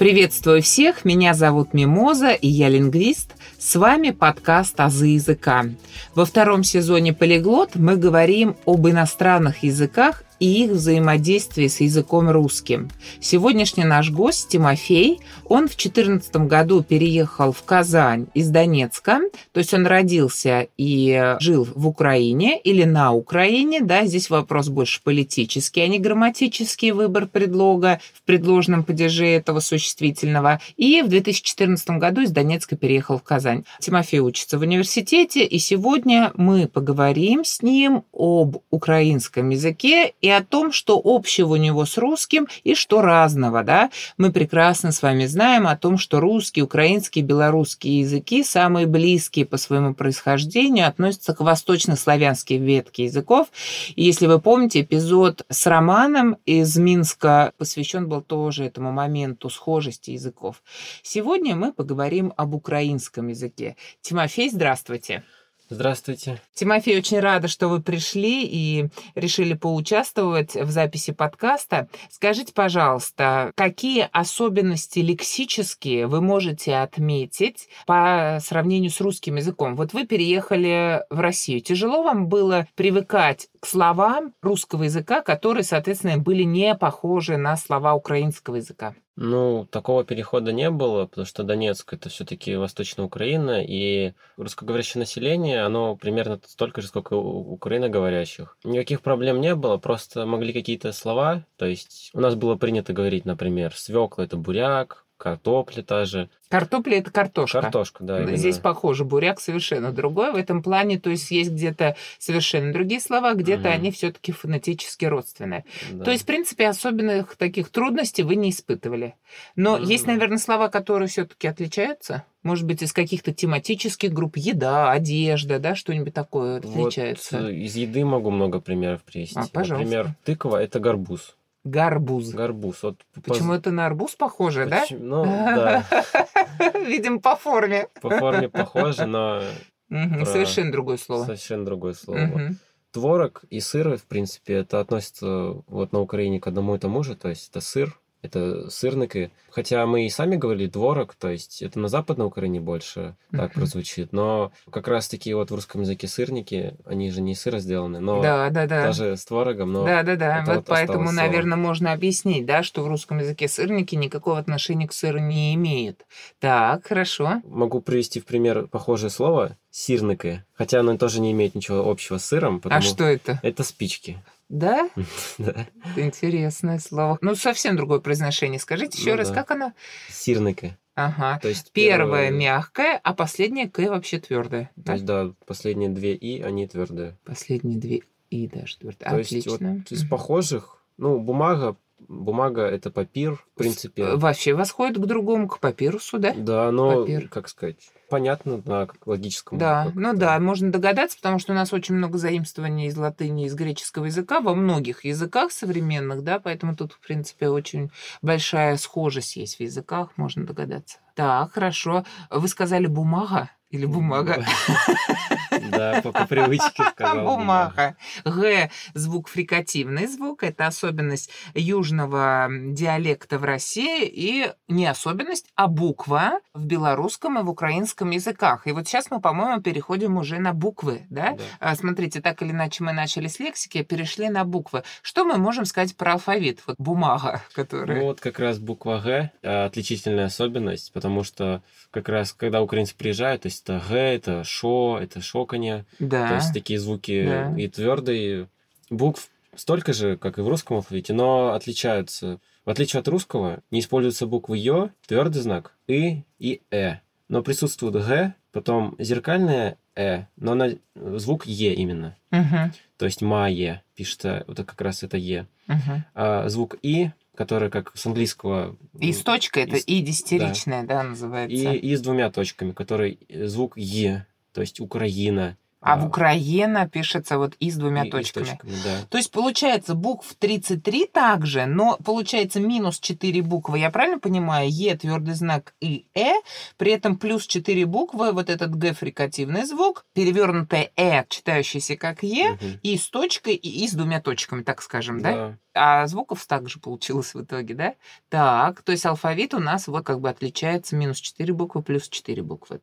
Приветствую всех, меня зовут Мимоза, и я лингвист. С вами подкаст «Азы языка». Во втором сезоне «Полиглот» мы говорим об иностранных языках и их взаимодействии с языком русским. Сегодняшний наш гость Тимофей, он в 2014 году переехал в Казань из Донецка, то есть он родился и жил в Украине или на Украине, да, здесь вопрос больше политический, а не грамматический выбор предлога в предложенном падеже этого существительного. И в 2014 году из Донецка переехал в Казань. Тимофей учится в университете, и сегодня мы поговорим с ним об украинском языке и о том, что общего у него с русским и что разного, да. Мы прекрасно с вами знаем о том, что русский, украинский, белорусский языки самые близкие по своему происхождению относятся к восточнославянским ветке языков. И если вы помните, эпизод с Романом из Минска посвящен был тоже этому моменту схожести языков. Сегодня мы поговорим об украинском языке. Тимофей, здравствуйте. Здравствуйте. Тимофей, очень рада, что вы пришли и решили поучаствовать в записи подкаста. Скажите, пожалуйста, какие особенности лексические вы можете отметить по сравнению с русским языком? Вот вы переехали в Россию. Тяжело вам было привыкать к словам русского языка, которые, соответственно, были не похожи на слова украинского языка? Ну, такого перехода не было, потому что Донецк это все-таки Восточная Украина, и русскоговорящее население, оно примерно столько же, сколько у украиноговорящих. Никаких проблем не было, просто могли какие-то слова, то есть у нас было принято говорить, например, свекла это буряк, картопля та же. Картопля это картошка. Картошка, да. Именно. Здесь похоже, буряк совершенно другой в этом плане, то есть есть где-то совершенно другие слова, где-то mm они все-таки фонетически родственные. Да. То есть, в принципе, особенных таких трудностей вы не испытывали. Но mm есть, наверное, слова, которые все-таки отличаются. Может быть, из каких-то тематических групп еда, одежда, да, что-нибудь такое отличается. Вот из еды могу много примеров привести. А, пожалуйста. Например, тыква это горбуз. Гарбуз. Гарбуз. Вот Почему по... это на арбуз похоже, Почему? да? Ну, да. Видим по форме. По форме похоже, но... Совершенно другое слово. Совершенно другое слово. Творог и сыр, в принципе, это относится вот на Украине к одному и тому же, то есть это сыр, это сырники. Хотя мы и сами говорили творог, то есть это на Западной Украине больше так прозвучит. Но как раз-таки вот в русском языке сырники, они же не сыра сделаны, но да, да, да. даже с творогом. Но да, да, да. Вот, вот поэтому, наверное, можно объяснить, да, что в русском языке сырники никакого отношения к сыру не имеют. Так, хорошо. Могу привести в пример похожее слово сирники, хотя оно тоже не имеет ничего общего с сыром. А потому а что это? Это спички. Да? Да. Интересное слово. Ну, совсем другое произношение. Скажите еще ну, раз, да. как оно? Сирника. Ага. То есть первое первое мягкое, а последнее к вообще твердое. То есть, да, последние две и они твердые. Последние две и даже твердые. То Отлично. есть, вот из похожих, ну, бумага бумага это папир, в принципе. Вообще восходит к другому, к папирусу, да? Да, но, Папир. как сказать, понятно на логическом Да, ну да, можно догадаться, потому что у нас очень много заимствований из латыни, из греческого языка во многих языках современных, да, поэтому тут, в принципе, очень большая схожесть есть в языках, можно догадаться. Так, хорошо. Вы сказали бумага или бумага? Да, по, по привычке сказал. Бумага. Г – звук фрикативный звук. Это особенность южного диалекта в России. И не особенность, а буква в белорусском и в украинском языках. И вот сейчас мы, по-моему, переходим уже на буквы. Да? да. А, смотрите, так или иначе мы начали с лексики, перешли на буквы. Что мы можем сказать про алфавит? Вот бумага, которая... Ну вот как раз буква Г – отличительная особенность, потому что как раз когда украинцы приезжают, то есть это Г, это Шо, это шоканье, да. то есть такие звуки да. и твердые. Букв столько же, как и в русском алфавите, но отличаются. В отличие от русского, не используются буквы Ё, твердый знак, И и Э. Но присутствует Г, потом зеркальное Э, но на звук Е именно. Угу. То есть ма-е пишется, вот как раз это Е. Угу. А звук И которая как с английского... И с точкой, это и десятиричная, да, да называется. И, и с двумя точками, который звук Е, то есть Украина, А в Украина пишется вот и с двумя И- и с точками. точками, да. То есть получается букв 33 также, но получается минус 4 буквы. Я правильно понимаю? Е, твердый знак и Э, при этом плюс 4 буквы, вот этот Г фрикативный звук, перевернутое Э, читающееся как Е, Мгм. и с точкой, и, и с двумя точками, так скажем, да? Да. А звуков также получилось в итоге, да? Так, то есть алфавит у нас вот как бы отличается минус 4 буквы, плюс 4 буквы.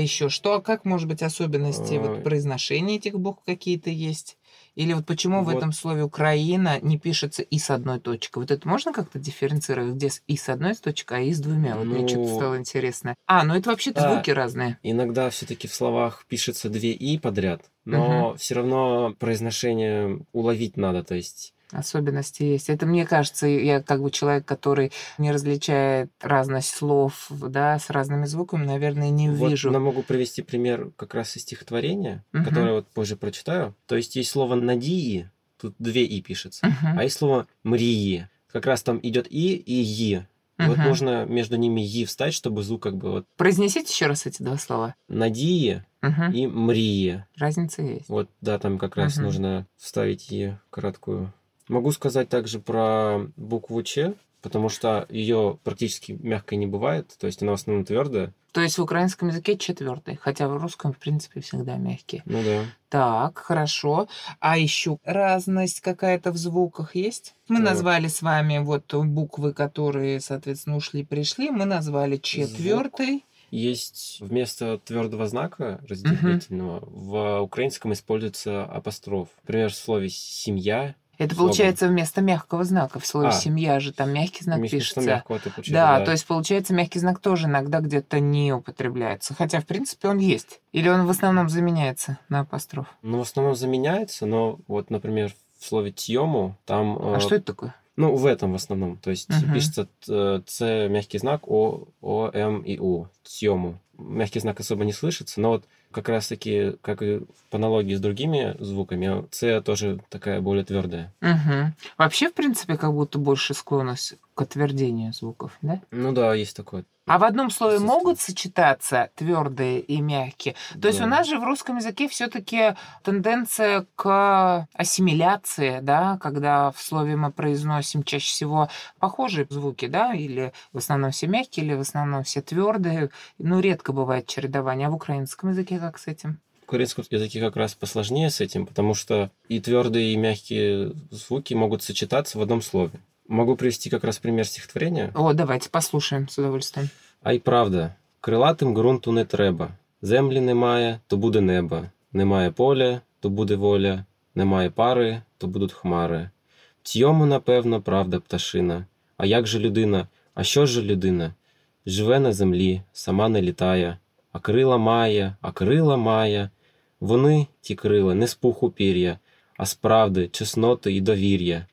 А еще что? А как, может быть, особенности вот Ой. произношения этих букв какие-то есть? Или вот почему в Вот. этом слове Украина не пишется и с одной точкой? Вот это можно как-то дифференцировать, где и с одной точкой, а и с двумя? Вот мне что-то Ну, стало интересно. А, ну это вообще-то да. звуки разные. Иногда все-таки в словах пишется две «и» подряд, но все равно произношение уловить надо, то есть... Особенности есть. Это, мне кажется, я как бы человек, который не различает разность слов, да, с разными звуками, наверное, не Вот вижу. я могу привести пример как раз из стихотворения, Мгм. которое вот позже прочитаю. То есть есть слово «надии», тут две «и» пишется, Мгм. а есть слово «мрии». Как раз там идет «и» и «и». Вот Мгм. нужно между ними «и» встать, чтобы звук как бы вот Произнесите еще раз эти два слова. «надии» Мгм. и «мрии». Разница есть. Вот, да, там как раз Мгм. нужно вставить «и» краткую. Могу сказать также про букву «ч», потому что ее практически мягкой не бывает, то есть она в основном твердая. То есть в украинском языке четвертый, хотя в русском, в принципе, всегда мягкий. Ну да. Так, хорошо. А еще разность какая-то в звуках есть? Мы Так. назвали с вами вот буквы, которые, соответственно, ушли, пришли. Мы назвали четвертый. Есть вместо твердого знака разделительного в украинском используется апостроф. Например, в слове «семья». Это Слоган. получается вместо мягкого знака. В слове А. семья же там мягкий знак вместо пишется. мягкого ты получается, Да, то есть получается мягкий знак тоже иногда где-то не употребляется. Хотя, в принципе, он есть. Или он в основном заменяется на апостроф. Ну, в основном заменяется, но вот, например, в слове «тьему» там... А э, что это такое? Ну, в этом в основном. То есть Мгм. пишется т- Ц, мягкий знак, О, О, М и У. Тьему. Мягкий знак особо не слышится, но вот как раз таки, как и по аналогии с другими звуками, Ц тоже такая более твердая. Мгм. Вообще, в принципе, как будто больше склонность к отвердению звуков, да? Ну да, есть такое. А в одном слове Присутствует. могут сочетаться твердые и мягкие? То есть Да. у нас же в русском языке все-таки тенденция к ассимиляции, да, когда в слове мы произносим чаще всего похожие звуки, да, или в основном все мягкие, или в основном все твердые. Ну, редко бывает чередование. А в украинском языке как с этим? В украинском языке как раз посложнее с этим, потому что и твердые, и мягкие звуки могут сочетаться в одном слове. Могу привести как раз пример стихотворения. О, давайте послушаем с удовольствием. А й правда, крилатим ґрунту не треба. Землі немає, то буде небо. Немає поля, то буде воля. Немає пари, то будуть хмари. Тьому, напевно, правда пташина. А як же людина? А що ж людина? Живе на землі, сама не літає, А крила має, а крила має. Вони, ті крила, не з пуху пір'я, а з правди, чесноти і довір'я.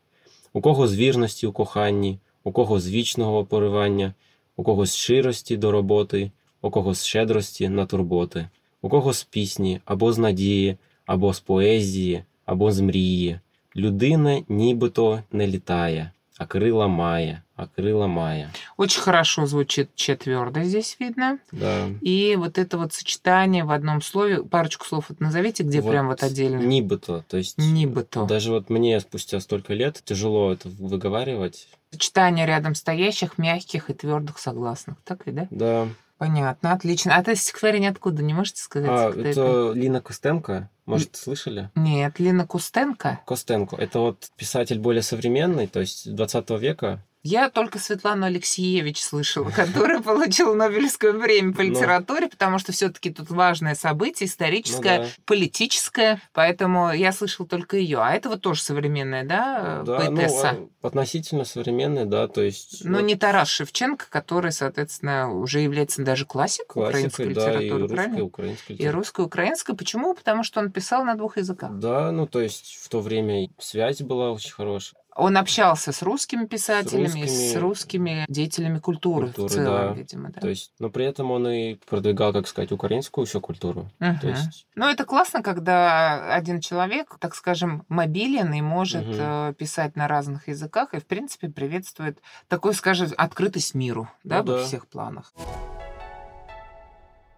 У кого з вірності у коханні, у кого з вічного поривання, у кого з щирості до роботи, у кого з щедрості на турботи, у кого з пісні, або з надії, або з поезії, або з мрії. Людина нібито не літає, а крила має, а крила має. Очень хорошо звучит четвертый здесь видно. Да. И вот это вот сочетание в одном слове, парочку слов вот назовите, где Вот прям вот отдельно. Нібито, то есть Нибито. даже вот мне спустя столько лет тяжело это выговаривать. Сочетание рядом стоящих, мягких и твердых согласных. Так ли, да? Да. Понятно, отлично. А это стихотворение откуда, не можете сказать? А, кто это Лина Костенко, может, слышали? Нет, Лина Кустенко. Костенко. Это вот писатель более современный, то есть 20 века. Я только Светлану Алексеевич слышала, которая получила Нобелевское премию по Ну. литературе, потому что все-таки тут важное событие, историческое, Ну политическое, поэтому я слышала только ее. А это вот тоже современная, да, ну, поэтесса? а, относительно современный, да, то есть... Ну, вот не Тарас Шевченко, который, соответственно, уже является даже классикой украинской литературы, правильно? украинской И литературы. русской, и украинской. Почему? Потому что он писал на двух языках. Да, ну, то есть в то время связь была очень хорошая. Он общался с русскими писателями, с русскими- русскими деятелями культуры, Культуры, в целом, да. видимо, да. То есть, но при этом он и продвигал, как сказать, украинскую еще культуру. Мгм. То есть, Ну, это классно, когда один человек, так скажем, мобилен и может э, писать на разных языках и, в принципе, приветствует такой, скажем, открытость миру, да, Ну во да. всех планах.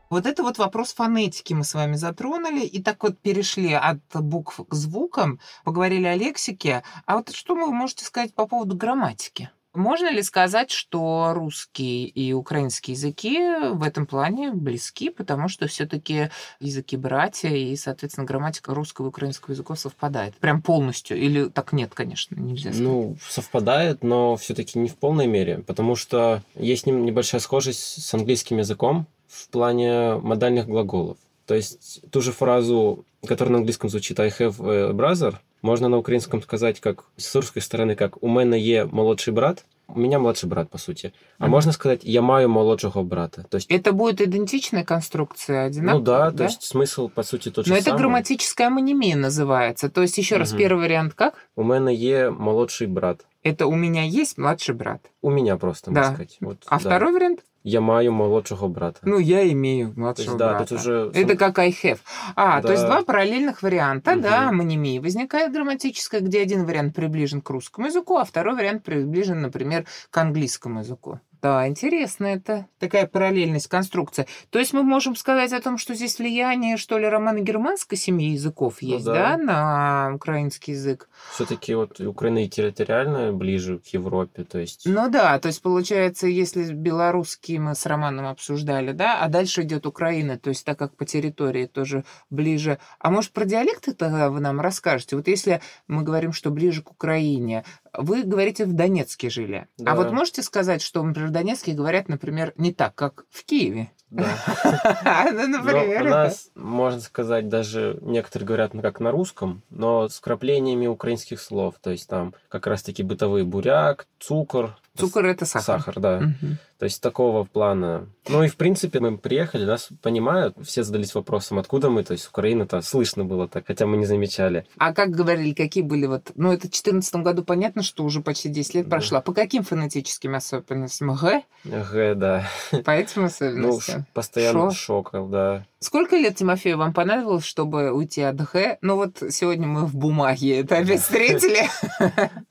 Вот это вот вопрос фонетики мы с вами затронули, и так вот перешли от букв к звукам, поговорили о лексике. А вот что вы можете сказать по поводу грамматики? Можно ли сказать, что русский и украинский языки в этом плане близки, потому что все-таки языки братья и, соответственно, грамматика русского и украинского языков совпадает? Прям полностью? Или так нет, конечно, нельзя сказать? Ну, совпадает, но все-таки не в полной мере, потому что есть небольшая схожесть с английским языком в плане модальных глаголов. То есть ту же фразу, которая на английском звучит I have a brother, можно на украинском сказать как с русской стороны, как у мене є молодший брат, у меня младший брат, по сути. А mm-hmm. можно сказать, я маю молодшего брата. То есть... Это будет идентичная конструкция, одинаковая? Ну да, да, то есть смысл, по сути, тот Но же это самый. грамматическая амонимия называется. То есть, еще mm-hmm. раз, первый вариант как? У мене є молодший брат. Это у меня есть младший брат. У меня просто, да. можно сказать. Вот, а да. второй вариант? Я маю молодшего брата. Ну, я имею младшего есть, да, брата. тут уже... Это как I have. А, Да. то есть два параллельных варианта, Мгм. да, амонимии. Возникает грамматическая, где один вариант приближен к русскому языку, а второй вариант приближен, например, к английскому языку. Да, интересно это. Такая параллельность, конструкция. То есть мы можем сказать о том, что здесь влияние, что ли, романо-германской семьи языков Ну есть, да. да, на украинский язык? Все-таки вот Украина и территориально ближе к Европе, то есть... Ну да, то есть получается, если белорусский мы с Романом обсуждали, да, а дальше идет Украина, то есть так как по территории тоже ближе. А может про диалекты тогда вы нам расскажете? Вот если мы говорим, что ближе к Украине, вы говорите в Донецке жили. Да. А вот можете сказать, что, например, в Донецке говорят, например, не так, как в Киеве? Да. Ну, Но например. у нас, можно сказать, даже некоторые говорят ну, как на русском, но с вкраплениями украинских слов. То есть там как раз-таки бытовые буряк, цукор. Цукор это сахар. Сахар, да. Мгм. То есть такого плана. Ну и в принципе мы приехали, нас понимают, все задались вопросом, откуда мы, то есть Украина-то слышно было так, хотя мы не замечали. А как говорили, какие были вот... Ну, это в 2014 году понятно, что уже почти 10 лет Да. прошло. По каким фонетическим особенностям? Г? Г, да. По этим Ну, особенностям? ш- постоянно Шо? шокал, да. Сколько лет, Тимофею, вам понадобилось, чтобы уйти от Г? Ну, вот сегодня мы в бумаге это опять встретили.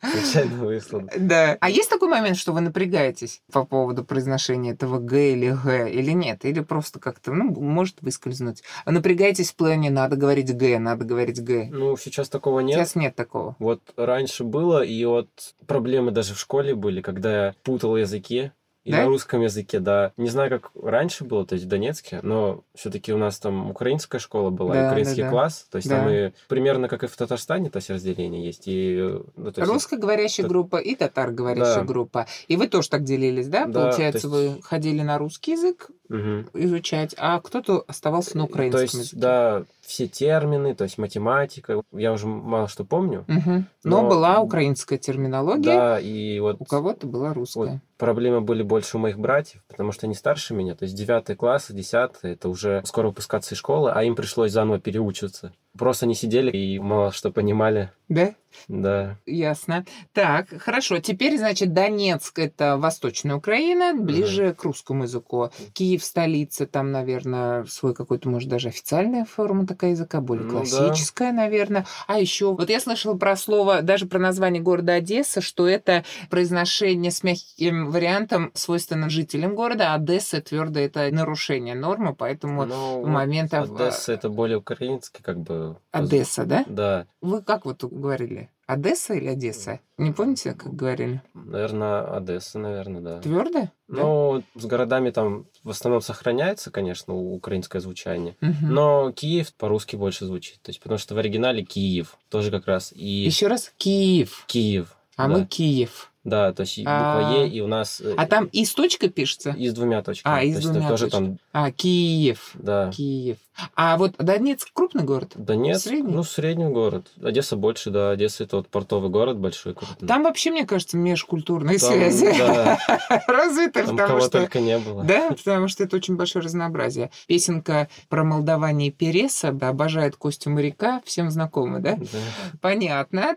Случайно выслал. Да. А есть такой момент, что вы напрягаетесь по поводу произношения этого Г или Г, или нет? Или просто как-то, ну, может выскользнуть? А напрягаетесь в плане, надо говорить Г, надо говорить Г. Ну, сейчас такого нет. Сейчас нет такого. Вот раньше было, и вот проблемы даже в школе были, когда я путал языки. И Да? на русском языке, да. Не знаю, как раньше было, то есть в Донецке, но все-таки у нас там украинская школа была, Да, и украинский да, да. класс. То есть Да. там и примерно как и в Татарстане, то есть разделение есть. И, э, ну, то есть- Русскоговорящая это- группа и татароговорящая Да. группа. И вы тоже так делились, да? Да, Получается, есть- вы ходили на русский язык Мгм. изучать, а кто-то оставался на украинском То есть, языке. да, все термины, то есть математика. Я уже мало что помню. Мгм. Но, Но- была украинская терминология, Да, и вот у кого-то была Вот русская. проблемы были больше у моих братьев, потому что они старше меня, то есть 9 класс, 10 это уже скоро выпускаться из школы, а им пришлось заново переучиваться. Просто они сидели и мало что понимали. Да? Да. Ясно. Так, хорошо. Теперь, значит, Донецк – это Восточная Украина, ближе к русскому языку. Киев – столица, там, наверное, свой какой-то, может, даже официальная форма такая языка, более Ну да. классическая, наверное. А еще, вот я слышала про слово, даже про название города Одесса, что это произношение с мягким вариантом свойственно жителям города, а Одесса твердо это нарушение нормы, поэтому Ну, моментов... Одесса это более украинский, как бы. Одесса, да? Да. Вы как вот говорили? Одесса или Одесса? Не помните, как говорили? Наверное, Одесса, наверное, да. Твердо? Ну, с городами там в основном сохраняется, конечно, украинское звучание. Мгм. Но Киев по-русски больше звучит. То есть, потому что в оригинале Киев тоже как раз. И Еще раз Киев. Киев. А да. мы Киев. Да, то есть и А. буква Е, и у нас... э, А там и с точкой пишется? И с двумя точками. А, и с двумя тоже точками. там, А, Киев. да. Киев. А вот Донецк крупный город? Донецк, Средний? ну, средний город. Одесса больше, да. Одесса это вот портовый город большой. крупный. Там вообще, мне кажется, межкультурные Там, связи да, развиты, там потому кого что... только не было. Да, потому что это очень большое разнообразие. Песенка про молдаване Переса обожает Костю Моряка, всем знакома, да? Да. Понятно.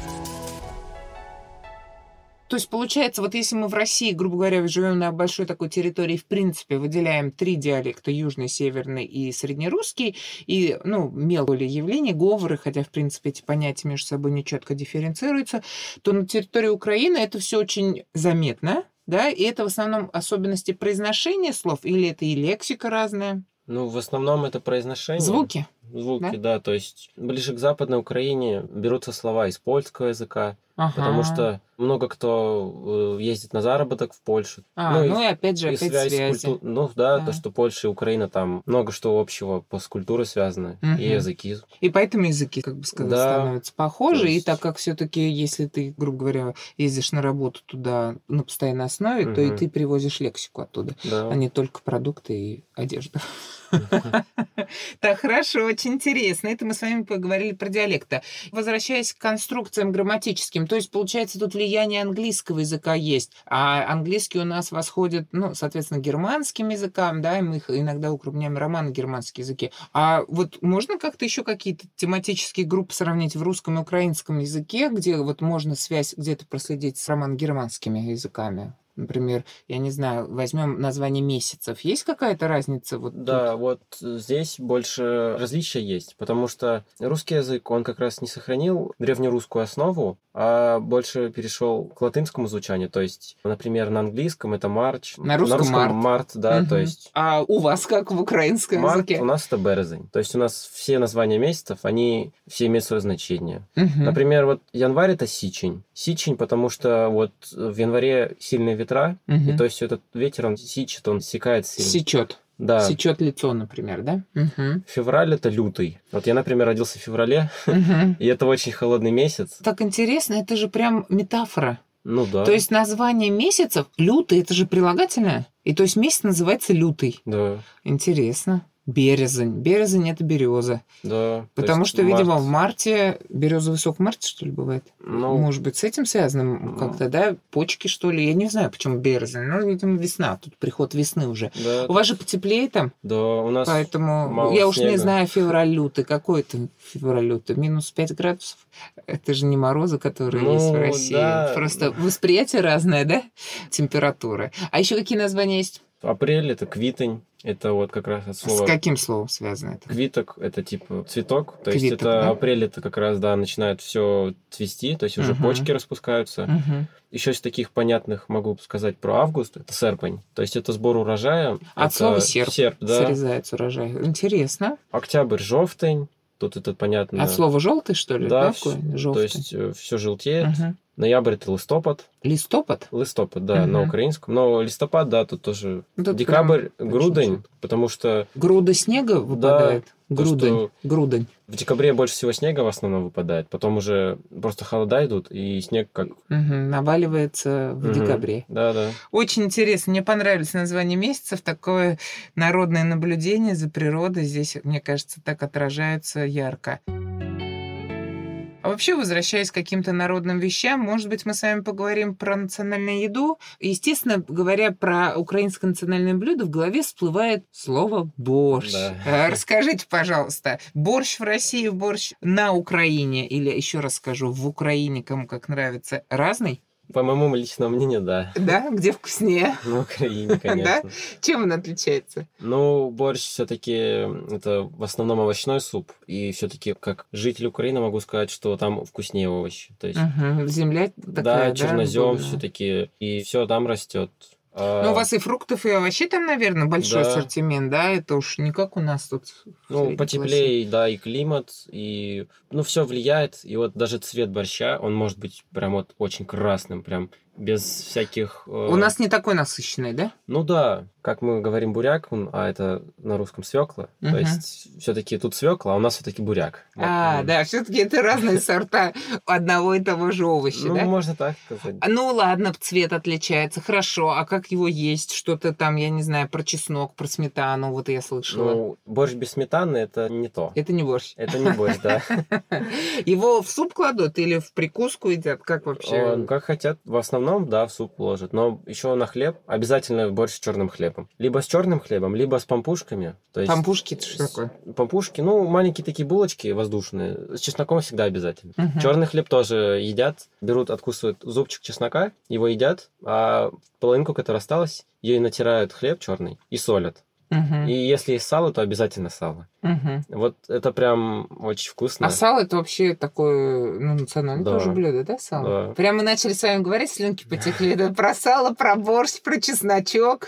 То есть получается, вот если мы в России, грубо говоря, живем на большой такой территории, в принципе, выделяем три диалекта, южный, северный и среднерусский, и, ну, мелкие явления, говоры, хотя, в принципе, эти понятия между собой не четко дифференцируются, то на территории Украины это все очень заметно, да, и это в основном особенности произношения слов, или это и лексика разная? Ну, в основном это произношение. Звуки? Звуки, да? да. То есть ближе к Западной Украине берутся слова из польского языка, ага. потому что много кто э, ездит на заработок в Польшу. А, ну, ну и, и опять же, и опять связь связи. Культу... Ну да, да, то, что Польша и Украина, там много что общего по культуре связано, угу. и языки. И поэтому языки, как бы сказать, да. становятся похожи, есть... и так как все таки если ты, грубо говоря, ездишь на работу туда на постоянной основе, угу. то и ты привозишь лексику оттуда, да. а не только продукты и одежду. Так, хорошо, очень интересно. Это мы с вами поговорили про диалекты. Возвращаясь к конструкциям грамматическим, то есть, получается, тут влияние английского языка есть, а английский у нас восходит, ну, соответственно, германским языкам, да, и мы их иногда укрупняем романо-германские языки. А вот можно как-то еще какие-то тематические группы сравнить в русском и украинском языке, где вот можно связь где-то проследить с романо-германскими языками? Например, я не знаю, возьмем название месяцев. Есть какая-то разница? Вот да, тут? вот здесь больше различия есть, потому что русский язык, он как раз не сохранил древнерусскую основу, а больше перешел к латинскому звучанию. То есть, например, на английском это марч. На русском, на русском март. март, да, угу. то есть. А у вас как в украинском март языке? у нас это березень. То есть у нас все названия месяцев, они все имеют свое значение. Угу. Например, вот январь это сичень. Сичень, потому что вот в январе сильные ветра, угу. и то есть этот ветер, он сичет, он секает сильно. Сечет. Да. Сечет лицо, например, да? Угу. Февраль это лютый. Вот я, например, родился в феврале, угу. и это очень холодный месяц. Так интересно, это же прям метафора. Ну да. То есть название месяцев лютый это же прилагательное. И то есть месяц называется лютый. Да. Интересно. Березень. Березень это береза. Да. Потому что, март. видимо, в марте березовый сок в марте, что ли, бывает? Ну, Может быть, с этим связано ну, как-то, да? Почки, что ли? Я не знаю, почему березень. Ну, видимо, весна. Тут приход весны уже. Да, у вас же потеплее там. Да, у нас Поэтому я уж снега. не знаю, февраль-лютый. Какой это февраль-лютый? Минус 5 градусов? Это же не морозы, которые ну, есть в России. Да. Просто восприятие разное, да? Температуры. А еще какие названия есть? Апрель это квитень. Это вот как раз от слова... С каким словом связано это? Квиток — это типа цветок. То Квиток, есть это да? апрель, это как раз, да, начинает все цвести, то есть уже угу. почки распускаются. Угу. Еще из таких понятных могу сказать про август, это серпень. То есть это сбор урожая. От это слова серп, серп да. срезается урожай. Интересно. Октябрь, жовтень. Тут это понятно. От слова желтый, что ли? Да, да Желтый. то есть э, все желтеет. Угу. Ноябрь это листопад. Листопад? Листопад, да, угу. на украинском. Но листопад, да, тут тоже. Тут Декабрь, грудень, потому что... Груда снега выпадает? Да, грудень, то, грудень. В декабре больше всего снега в основном выпадает. Потом уже просто холода идут, и снег как... Угу, наваливается в угу. декабре. Да, да. Очень интересно. Мне понравились названия месяцев. Такое народное наблюдение за природой здесь, мне кажется, так отражается ярко. А вообще, возвращаясь к каким-то народным вещам, может быть, мы с вами поговорим про национальную еду. Естественно, говоря про украинское национальное блюдо, в голове всплывает слово борщ. Да. А, расскажите, пожалуйста, борщ в России, борщ на Украине, или еще раз скажу, в Украине, кому как нравится, разный? По моему личному мнению, да. Да? Где вкуснее? На Украине, конечно. Да? Чем он отличается? Ну, борщ все-таки это в основном овощной суп. И все-таки как житель Украины могу сказать, что там вкуснее овощи. То есть, угу. Земля такая, да? чернозем да, все-таки. И все там растет. Ну, у вас и фруктов, и овощей там, наверное, большой да. ассортимент, да? Это уж не как у нас тут. Ну, потеплее, да, и климат, и ну, все влияет. И вот даже цвет борща, он может быть прям вот очень красным, прям без всяких... Э... У нас не такой насыщенный, да? Ну да, как мы говорим буряк, а это на русском свекла. Мгм. То есть все-таки тут свекла, а у нас все-таки буряк. Вот, А, м. да, все-таки это разные сорта одного и того же овоща, Ну, да? можно так сказать. А, Ну ладно, цвет отличается, хорошо. А как его есть? Что-то там, я не знаю, про чеснок, про сметану, вот я слышала. Ну, борщ без сметаны это не то. Это не борщ. Это не борщ, да. Его в суп кладут или в прикуску едят? Как вообще? Как хотят. В основном, да, в суп ложат. Но еще на хлеб обязательно борщ с черным хлебом. Либо с черным хлебом, либо с пампушками. То есть Пампушки это что такое? Пампушки, ну, маленькие такие булочки воздушные. С чесноком всегда обязательно. Мгм. Черный хлеб тоже едят, берут, откусывают зубчик чеснока, его едят, а половинку, которая осталась, ей натирают хлеб черный и солят. И если есть сало, то обязательно сало. Мгм. Вот это прям очень вкусно. А сало это вообще такое ну, национальное Да. тоже блюдо, да, сало? Да. Прямо мы начали с вами говорить, слюнки потекли. Да, про сало, про борщ, про чесночок.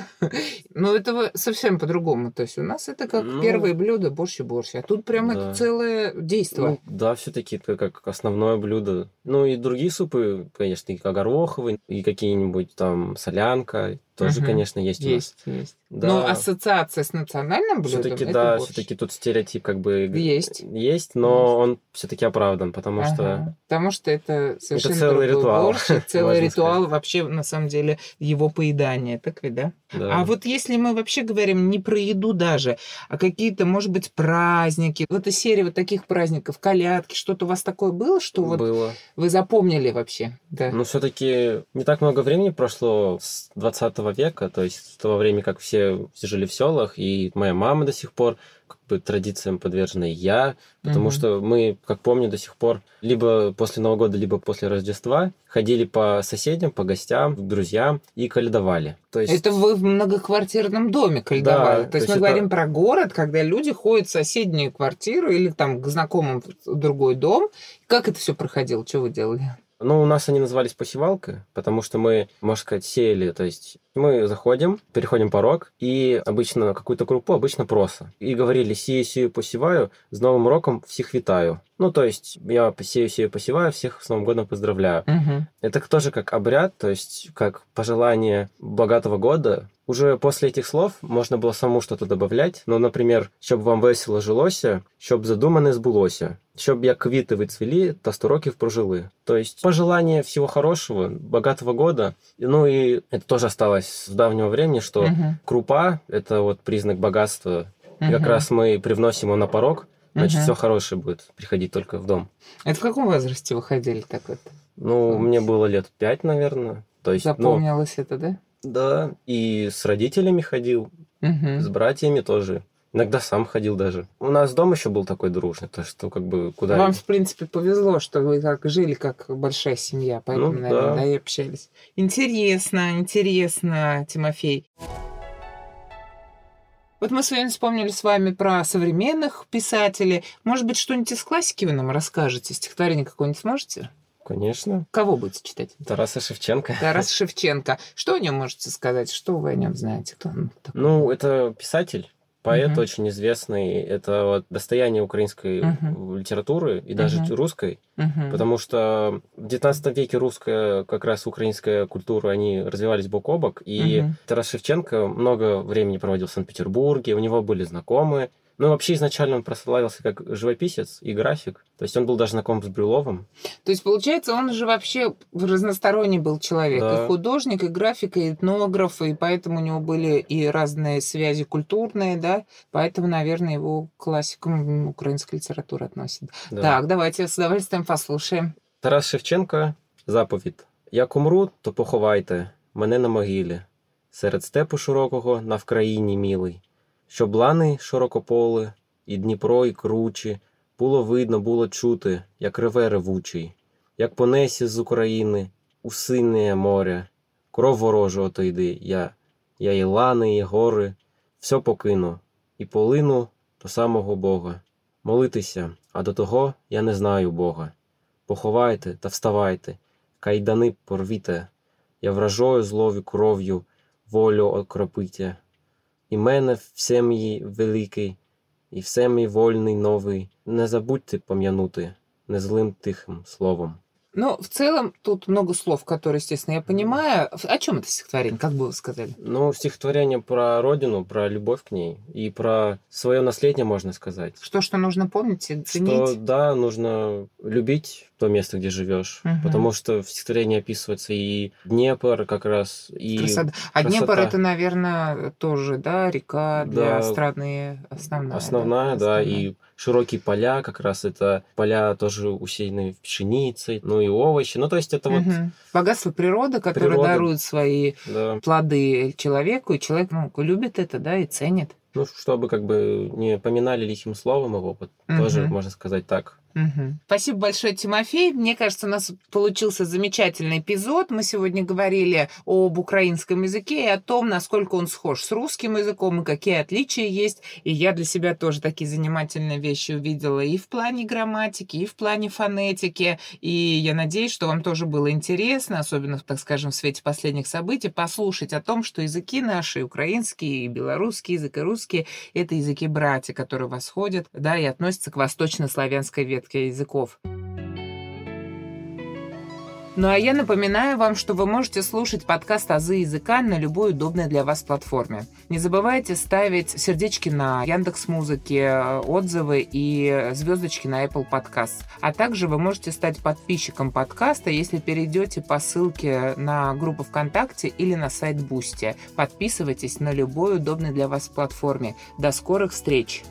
Ну, это совсем по-другому. То есть у нас это как Ну, первое блюдо, борщ и борщ. А тут прям это да. целое действо. Ну, да, все-таки это как основное блюдо. Ну и другие супы, конечно, и гороховые, и какие-нибудь там солянка, тоже, Мгм. конечно, есть, у нас. Есть, есть. Да. Но ассоциация с национальным блюдом Все-таки, да, все-таки тут стереотип как бы Есть. есть, но он все-таки оправдан, потому что Ага. Потому что это совершенно целый другой ритуал, борщ, целый ритуал вообще, на самом деле, его поедания. Так ведь, да? да. А вот если мы вообще говорим не про еду даже, а какие-то, может быть, праздники, вот эта серия вот таких праздников, колядки, что-то у вас такое было, что вот было. вы запомнили вообще? Да. Ну, все-таки не так много времени прошло с 20 века, то есть с того времени, как все жили в селах, и моя мама до сих пор как бы традициям подвержена и я, потому Мгм. что мы, как помню, до сих пор либо после Нового года, либо после Рождества ходили по соседям, по гостям, к друзьям и каледовали. То есть Это вы в многоквартирном доме кольдовали. Да, то есть то мы это- говорим про город, когда люди ходят в соседнюю квартиру или там к знакомым в другой дом. Как это все проходило? Что вы делали? Ну, у нас они назывались посевалка, потому что мы, можно сказать, сеяли. То есть мы заходим, переходим порог, и обычно какую-то крупу, обычно проса. И говорили, сею, сею, посеваю, с Новым роком всех витаю. Ну, то есть я посею, сею, посеваю, всех с Новым годом поздравляю. Мгм. Это тоже как обряд, то есть как пожелание богатого года. Уже после этих слов можно было самому что-то добавлять. Ну, например, щоб вам весело жилося, щоб задумане збулося, щоб як квіти ви цвіли, та сто років прожили. То есть пожелание всего хорошего, богатого года. Ну и это тоже осталось с давнего времени, что Мгм. крупа – это вот признак богатства. И как раз мы привносим его на порог, значит, Мгм. все хорошее будет приходить только в дом. Это в каком возрасте вы ходили так вот? Ну, мне было лет пять, наверное. То есть, ну, Запомнилось это, да? да, и с родителями ходил, Мгм. с братьями тоже. Иногда сам ходил даже. У нас дом еще был такой дружный, то что как бы куда... Вам, в принципе, повезло, что вы как жили как большая семья, поэтому, Ну, наверное, да. да, и общались. Интересно, интересно, Тимофей. Вот мы сегодня вспомнили с вами про современных писателей. Может быть, что-нибудь из классики вы нам расскажете? Стихотворение какое-нибудь сможете? Конечно. Кого будете читать? Тараса Шевченко. Тарас Шевченко. Что о нем можете сказать? Что вы о нем знаете? Кто он такой? Ну, это писатель, поэт Мгм. очень известный. Это вот достояние украинской Мгм. литературы и даже Мгм. русской. Мгм. Потому что в 19 веке русская, как раз украинская культура, они развивались бок о бок. И Мгм. Тарас Шевченко много времени проводил в Санкт-Петербурге, у него были знакомые. Ну, вообще изначально он прославился как живописец и график. То есть он был даже знаком с Брюловым. То есть, получается, он же вообще разносторонний был человек. Да. И художник, и график, и этнограф, и поэтому у него были и разные связи культурные, да. Поэтому, наверное, его к классикам украинской литературы относят. Да. Так, давайте с удовольствием послушаем. Тарас Шевченко заповідь. Як умру, то поховайте мене на могилі, серед степу широкого на вкраїні мілий, Щоб лани широкополи, і Дніпро, і кручі, було видно, було чути, як реве ревучий, як понесі з України у синє море, кров ворожу отойди, я, я і лани, і гори, все покину, і полину до самого Бога. Молитися, а до того я не знаю Бога. Поховайте та вставайте, кайдани порвіте, я вражою злові кров'ю волю окропите. І мене все мій великий, і все мій вольний новий, не забудьте пом'янути незлим тихим словом. Ну, в целом, тут много слов, которые, естественно, я понимаю. О чем это стихотворение, как бы вы сказали? Ну, стихотворение про родину, про любовь к ней и про свое наследие, можно сказать. Что, что нужно помнить и ценить? Что, да, нужно любить то место, где живешь, Мгм. потому что в стихотворении описывается и Днепр как раз, и Красота. А красота. Днепр это, наверное, тоже, да, река для Да. страны основная. основная, да, Основная. и широкие поля, как раз это поля тоже усеянные пшеницей, ну и овощи. Ну, то есть это вот, Мгм. Богатство природы, которое Природа. дарует свои да, плоды человеку, и человек ну, любит это, да, и ценит. ну, чтобы как бы не поминали лихим словом его, вот тоже Мгм. можно сказать так. Мгм. Спасибо большое, Тимофей. Мне кажется, у нас получился замечательный эпизод. Мы сегодня говорили об украинском языке и о том, насколько он схож с русским языком и какие отличия есть. И я для себя тоже такие занимательные вещи увидела и в плане грамматики, и в плане фонетики. И я надеюсь, что вам тоже было интересно, особенно, так скажем, в свете последних событий, послушать о том, что языки наши, украинский, и белорусский язык, и русский, это языки-братья, которые восходят, да, и относятся к восточнославянской ветке языков. Ну а я напоминаю вам, что вы можете слушать подкаст «Азы языка» на любой удобной для вас платформе. Не забывайте ставить сердечки на Яндекс Музыке, отзывы и звездочки на Apple Podcast. А также вы можете стать подписчиком подкаста, если перейдете по ссылке на группу ВКонтакте или на сайт Бусти. Подписывайтесь на любой удобной для вас платформе. До скорых встреч!